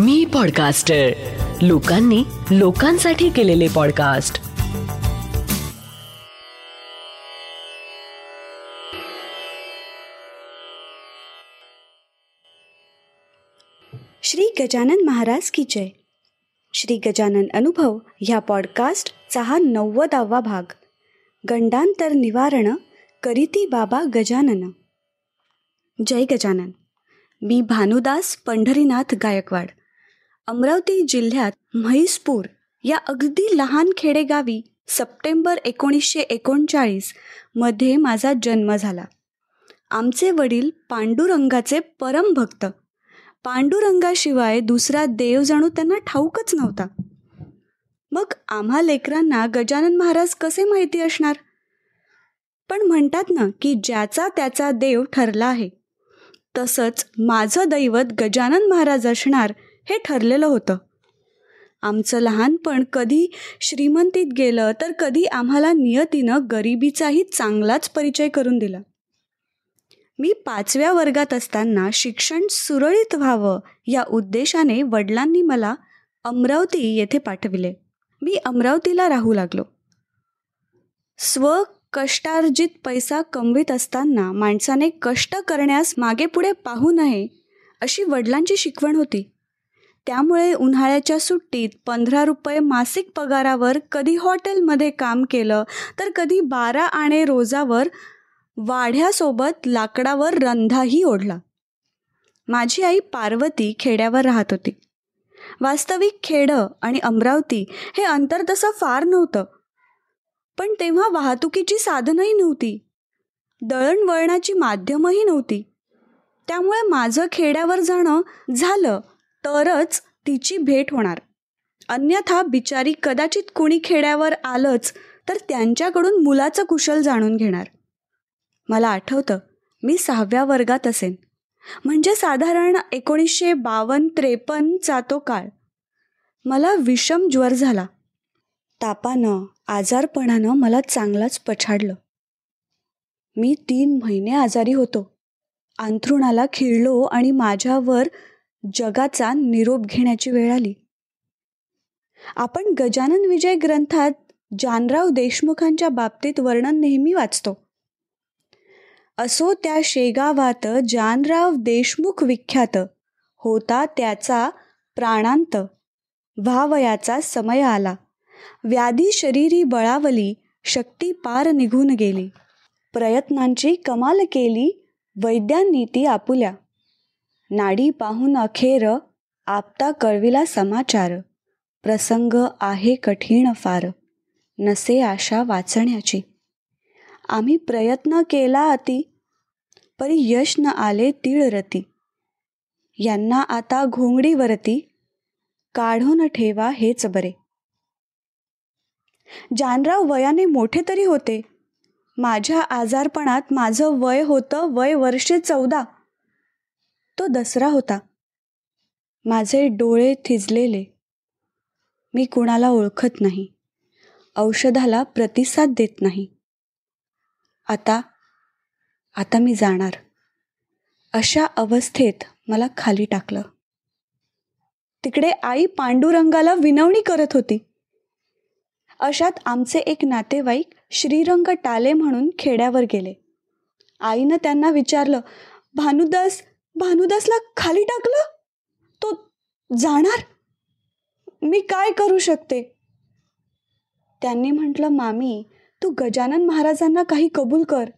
मी podcaster लोकांनी लोकांसाठी केलेले पॉडकास्ट श्री गजानन महाराज की जय. श्री गजानन अनुभव ह्या पॉडकास्टचा हा नव्वदावा भाग. गंडांतर निवारण करीती बाबा गजानन. जय गजानन. मी भानुदास पंढरीनाथ गायकवाड. अमरावती जिल्ह्यात म्हैसपूर या अगदी लहान खेडेगावी सप्टेंबर एकोणीसशे एकोणचाळीसमध्ये माझा जन्म झाला. आमचे वडील पांडुरंगाचे परमभक्त पांडुरंगाशिवाय दुसरा देव जणू त्यांना ठाऊकच नव्हता. मग आम्हा लेकरांना गजानन महाराज कसे माहिती असणार? पण म्हणतात ना की ज्याचा त्याचा देव ठरला आहे. तसंच माझं दैवत गजानन महाराज असणार हे ठरलेलं होतं. आमचं लहानपण कधी श्रीमंतीत गेलं तर कधी आम्हाला नियतीनं गरिबीचाही चांगलाच परिचय करून दिला. मी पाचव्या वर्गात असताना शिक्षण सुरळीत व्हावं या उद्देशाने वडिलांनी मला अमरावती येथे पाठविले. मी अमरावतीला राहू लागलो. स्व कष्टार्जित पैसा कमवित असताना माणसाने कष्ट करण्यास मागेपुढे पाहू नये अशी वडिलांची शिकवण होती. त्यामुळे उन्हाळ्याच्या सुट्टीत पंधरा रुपये मासिक पगारावर कधी हॉटेलमध्ये काम केलं तर कधी बारा आणे रोजावर वाढ्यासोबत लाकडावर रंधाही ओढला. माझी आई पार्वती खेड्यावर राहत होती. वास्तविक खेडं आणि अमरावती हे अंतर तसं फार नव्हतं. पण तेव्हा वाहतुकीची साधनही नव्हती. दळणवळणाची माध्यमही नव्हती. त्यामुळे माझं खेड्यावर जाणं झालं तरच तिची भेट होणार. अन्यथा बिचारी कदाचित कुणी खेड्यावर आलंच तर त्यांच्याकडून मुलाचं कुशल जाणून घेणार. मला आठवतं मी सहाव्या वर्गात असेन. म्हणजे साधारण एकोणीसशे बावन्न त्रेपन्नचा तो काळ. मला विषम ज्वर झाला. तापानं आजारपणानं मला चांगलाच पछाडलं. मी तीन महिने आजारी होतो. अंथरुणाला खिळलो आणि माझ्यावर जगाचा निरोप घेण्याची वेळ आली. आपण गजानन विजय ग्रंथात जानराव देशमुखांच्या बाबतीत वर्णन नेहमी वाचतो. असो त्या शेगावात जानराव देशमुख विख्यात होता त्याचा प्राणांत व्हावयाचा समय आला. व्याधी शरीरी बळावली शक्ती पार निघून गेली. प्रयत्नांची कमाल केली वैद्यांनी ती आपुल्या. नाडी पाहून अखेर आपता कळविला समाचार. प्रसंग आहे कठीण फार. नसे आशा वाचण्याची. आम्ही प्रयत्न केला अति परी यश न आले तीळ रती. यांना आता घोंगडीवरती काढून ठेवा हेच बरे. जानराव वयाने मोठे तरी होते. माझ्या आजारपणात माझं वय होतं वय वर्षे चौदा. तो दसरा होता. माझे डोळे थिजलेले. मी कुणाला ओळखत नाही. औषधाला प्रतिसाद देत नाही. आता आता मी जाणार. अशा अवस्थेत मला खाली टाकलं. तिकडे आई पांडुरंगाला विनवणी करत होती. अशात आमचे एक नातेवाईक श्रीरंग टाले म्हणून खेड्यावर गेले. आईनं त्यांना विचारलं भानुदास भानुदासला खाली टाकलं? तो जाणार? मी काय करू शकते? त्यांनी म्हटलं मामी तू गजानन महाराजांना काही कबूल कर.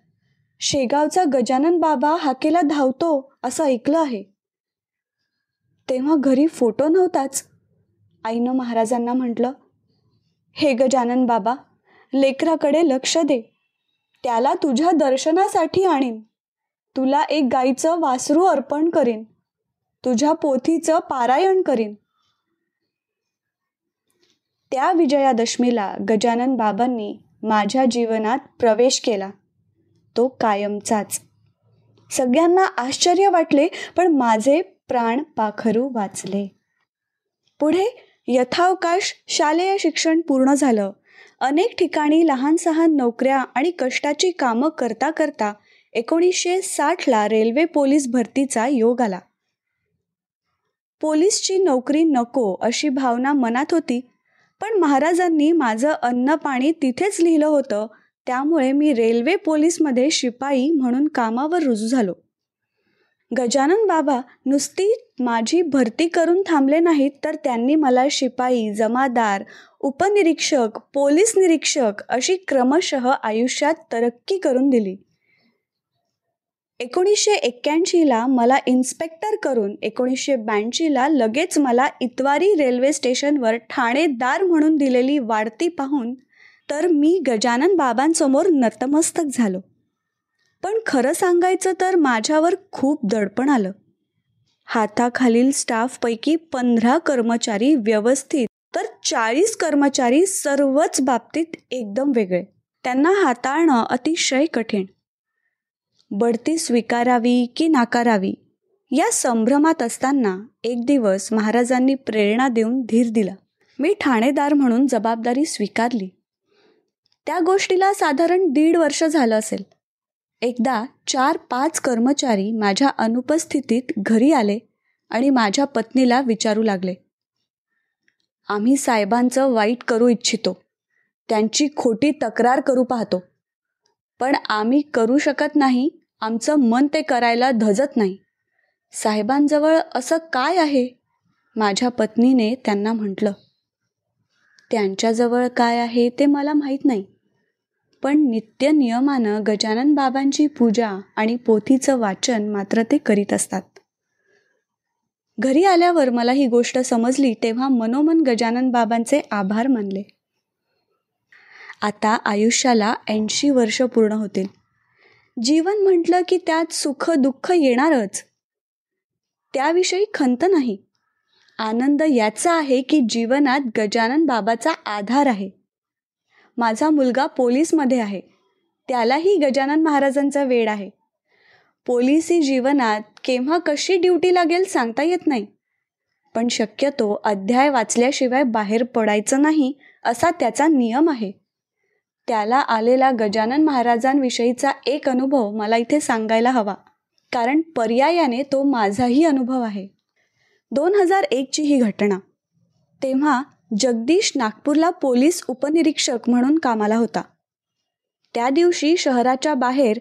शेगावचा गजानन बाबा हाकेला धावतो असं ऐकलं आहे. तेव्हा घरी फोटो नव्हताच. आईनं महाराजांना म्हटलं हे गजानन बाबा लेकराकडे लक्ष दे. त्याला तुझ्या दर्शनासाठी आणीन. तुला एक गाईचं वासरू अर्पण करीन. तुझ्या पोथीचं पारायण करीन. त्या विजयादशमीला गजानन बाबांनी माझ्या जीवनात प्रवेश केला. तो कायमचाच. सगळ्यांना आश्चर्य वाटले पण माझे प्राण पाखरू वाचले. पुढे यथावकाश शालेय शिक्षण पूर्ण झालं. अनेक ठिकाणी लहान सहान नोकऱ्या आणि कष्टाची कामं करता करता एकोणीसशे साठला रेल्वे पोलीस भरतीचा योग आला. पोलीसची नोकरी नको अशी भावना मनात होती पण महाराजांनी माझं अन्न पाणी तिथेच लिहिलं होतं त्यामुळे मी रेल्वे पोलीसमध्ये शिपाई म्हणून कामावर रुजू झालो. गजानन बाबा नुसती माझी भरती करून थांबले नाहीत तर त्यांनी मला शिपाई जमादार उपनिरीक्षक पोलीस निरीक्षक अशी क्रमशः आयुष्यात तरक्की करून दिली. एकोणीसशे एक्क्याऐंशीला मला इन्स्पेक्टर करून एकोणीसशे ब्याऐंशीला लगेच मला इतवारी रेल्वे स्टेशनवर ठाणेदार म्हणून दिलेली वाढती पाहून तर मी गजानन बाबांसमोर नतमस्तक झालो. पण खरं सांगायचं तर माझ्यावर खूप दडपण आलं. हाताखालील स्टाफपैकी पंधरा कर्मचारी व्यवस्थित तर चाळीस कर्मचारी सर्वच बाबतीत एकदम वेगळे. त्यांना हाताळणं अतिशय कठीण. बढती स्वीकारावी की नाकारावी? या संभ्रमात असताना एक दिवस महाराजांनी प्रेरणा देऊन धीर दिला. मी ठाणेदार म्हणून जबाबदारी स्वीकारली. त्या गोष्टीला साधारण दीड वर्ष झालं असेल. एकदा चार पाच कर्मचारी माझ्या अनुपस्थितीत घरी आले आणि माझ्या पत्नीला विचारू लागले. आम्ही साहेबांचं वाईट करू इच्छितो. त्यांची खोटी तक्रार करू पाहतो. पण आम्ही करू शकत नाही आमचं मन ते करायला धजत नाही. साहेबांजवळ असं काय आहे? माझ्या पत्नीने त्यांना म्हटलं. त्यांच्याजवळ काय आहे ते मला माहीत नाही. पण नित्य नियमानं गजानन बाबांची पूजा आणि पोथीचं वाचन मात्र ते करीत असतात. घरी आल्यावर मला ही गोष्ट समजली तेव्हा मनोमन गजानन बाबांचे आभार मानले. आता आयुष्याला ऐंशी वर्ष पूर्ण होतील. जीवन म्हटलं की त्यात सुख दुःख येणारच. त्याविषयी खंत नाही. आनंद याचा आहे की जीवनात गजानन बाबाचा आधार आहे. माझा मुलगा पोलीसमध्ये आहे. त्यालाही गजानन महाराजांचा वेळ आहे. पोलिसी जीवनात केव्हा कशी ड्युटी लागेल सांगता येत नाही. पण शक्यतो अध्याय वाचल्याशिवाय बाहेर पडायचं नाही असा त्याचा नियम आहे. त्याला आलेला गजानन महाराजांविषयीचा एक अनुभव मला इथे सांगायला हवा. कारण पर्यायाने तो माझाही अनुभव आहे. दोन हजार एकची ही घटना. तेव्हा जगदीश नागपूरला पोलीस उपनिरीक्षक म्हणून कामाला होता. त्या दिवशी शहराच्या बाहेर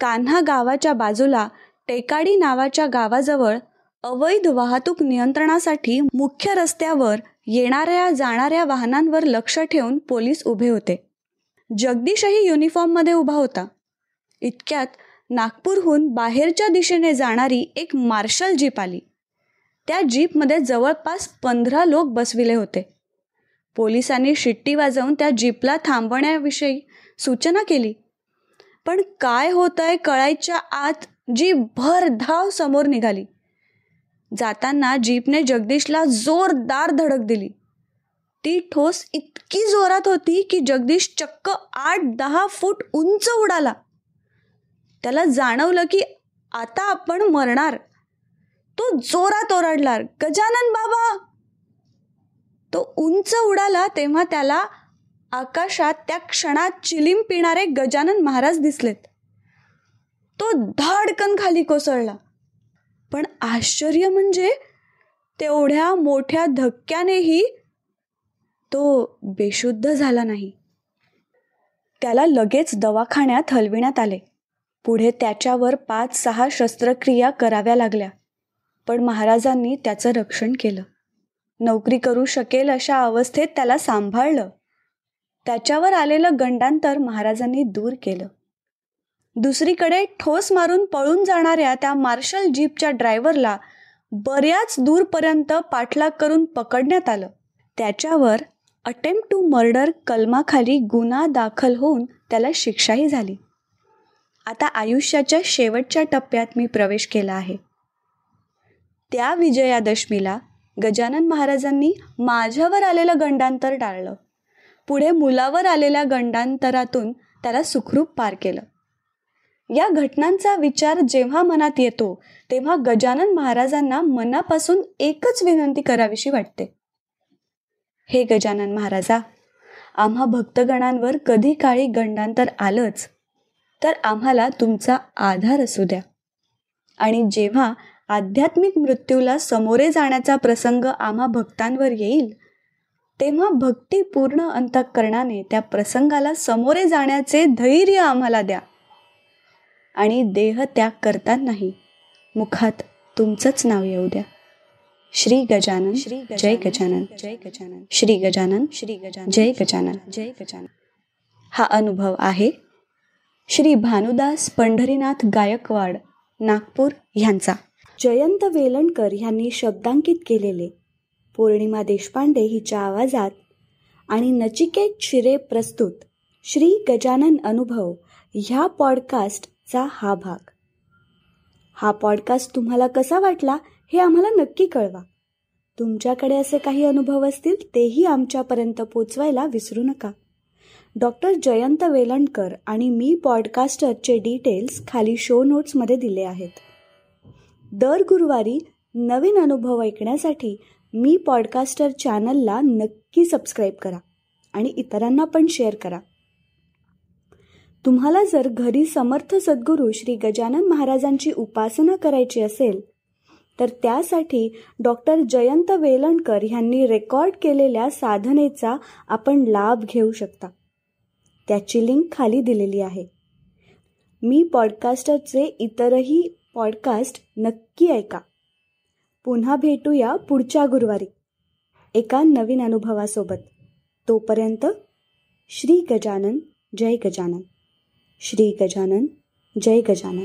कान्हा गावाच्या बाजूला टेकाडी नावाच्या गावाजवळ अवैध वाहतूक नियंत्रणासाठी मुख्य रस्त्यावर येणाऱ्या जाणाऱ्या वाहनांवर लक्ष ठेवून पोलीस उभे होते. जगदीशही युनिफॉर्ममध्ये उभा होता. इतक्यात नागपूरहून बाहेरच्या दिशेने जाणारी एक मार्शल जीप आली. त्या जीपमध्ये जवळपास पंधरा लोक बसविले होते. पोलिसांनी शिट्टी वाजवून त्या जीपला थांबवण्याविषयी सूचना केली. पण काय होत आहे कळायच्या आत जीप भरधाव समोर निघाली. जाताना जीपने जगदीशला जोरदार धडक दिली. ती ठोस इतकी जोरात होती की जगदीश चक्क आठ दहा फूट उंच उडाला. त्याला जाणवलं की आता आपण मरणार. तो जोरात ओरडला गजानन बाबा! तो उंच उडाला तेव्हा त्याला आकाशात त्या क्षणात चिलीम पिणारे गजानन महाराज दिसलेत. तो धाडकन खाली कोसळला. पण आश्चर्य म्हणजे तेवढ्या मोठ्या धक्क्यानेही तो बेशुद्ध झाला नाही. त्याला लगेच दवाखान्यात हलविण्यात आले. पुढे त्याच्यावर पाच सहा शस्त्रक्रिया कराव्या लागल्या. पण महाराजांनी त्याचं रक्षण केलं. नोकरी करू शकेल अशा अवस्थेत त्याला सांभाळलं. त्याच्यावर आलेलं गंडांतर महाराजांनी दूर केलं. दुसरीकडे ठोस मारून पळून जाणाऱ्या त्या मार्शल जीपच्या ड्रायव्हरला बऱ्याच दूरपर्यंत पाठलाग करून पकडण्यात आलं. त्याच्यावर अटेम्प्ट टू मर्डर कलमाखाली गुन्हा दाखल होऊन त्याला शिक्षाही झाली. आता आयुष्याच्या शेवटच्या टप्प्यात मी प्रवेश केला आहे. त्या विजयादशमीला गजानन महाराजांनी माझ्यावर आलेलं गंडांतर टाळलं. पुढे मुलावर आलेल्या गंडांतरातून त्याला सुखरूप पार केलं. या घटनांचा विचार जेव्हा मनात येतो तेव्हा गजानन महाराजांना मनापासून एकच विनंती करावीशी वाटते. हे गजानन महाराजा आम्हा भक्तगणांवर कधी काळी गंडांतर आलंच तर आम्हाला तुमचा आधार असू द्या. आणि जेव्हा आध्यात्मिक मृत्यूला समोरे जाण्याचा प्रसंग आम्हा भक्तांवर येईल तेव्हा भक्तीपूर्ण अंतःकरणाने त्या प्रसंगाला समोरे जाण्याचे धैर्य आम्हाला द्या. आणि देह त्याग करतानाही मुखात तुमचंच नाव येऊ द्या. श्री गजानन श्री जय गजानन जय गजानन श्री गजानन श्री गजानन जय गजानन। जय गजानन। हा अनुभव आहे श्री भानुदास पंढरीनाथ गायकवाड नागपूर ह्यांचा. जयंत वेलणकर यांनी शब्दांकित केलेले. पौर्णिमा देशपांडे हिच्या आवाजात आणि नचिकेत शिरे प्रस्तुत श्री गजानन अनुभव ह्या पॉडकास्टचा हा भाग. हा पॉडकास्ट तुम्हाला कसा वाटला? हे आम्हाला नक्की कळवा. तुमच्याकडे असे काही अनुभव असतील तेही आमच्यापर्यंत पोचवायला विसरू नका. डॉक्टर जयंत वेलणकर आणि मी पॉडकास्टरचे डिटेल्स खाली शो नोट्समध्ये दिले आहेत. दर गुरुवारी नवीन अनुभव ऐकण्यासाठी मी पॉडकास्टर चॅनलला नक्की सबस्क्राईब करा आणि इतरांना पण शेअर करा. तुम्हाला जर घरी समर्थ सद्गुरू श्री गजानन महाराजांची उपासना करायची असेल तर त्यासाठी डॉक्टर जयंत वेलणकर यांनी रेकॉर्ड केलेल्या साधनेचा आपण लाभ घेऊ शकता. त्याची लिंक खाली दिलेली आहे. मी पॉडकास्टरचे इतरही पॉडकास्ट नक्की ऐका. पुन्हा भेटूया पुढच्या गुरुवारी. एका नवीन अनुभवासोबत. तोपर्यंत श्री गजानन जय गजानन. श्री गजानन जय गजानन.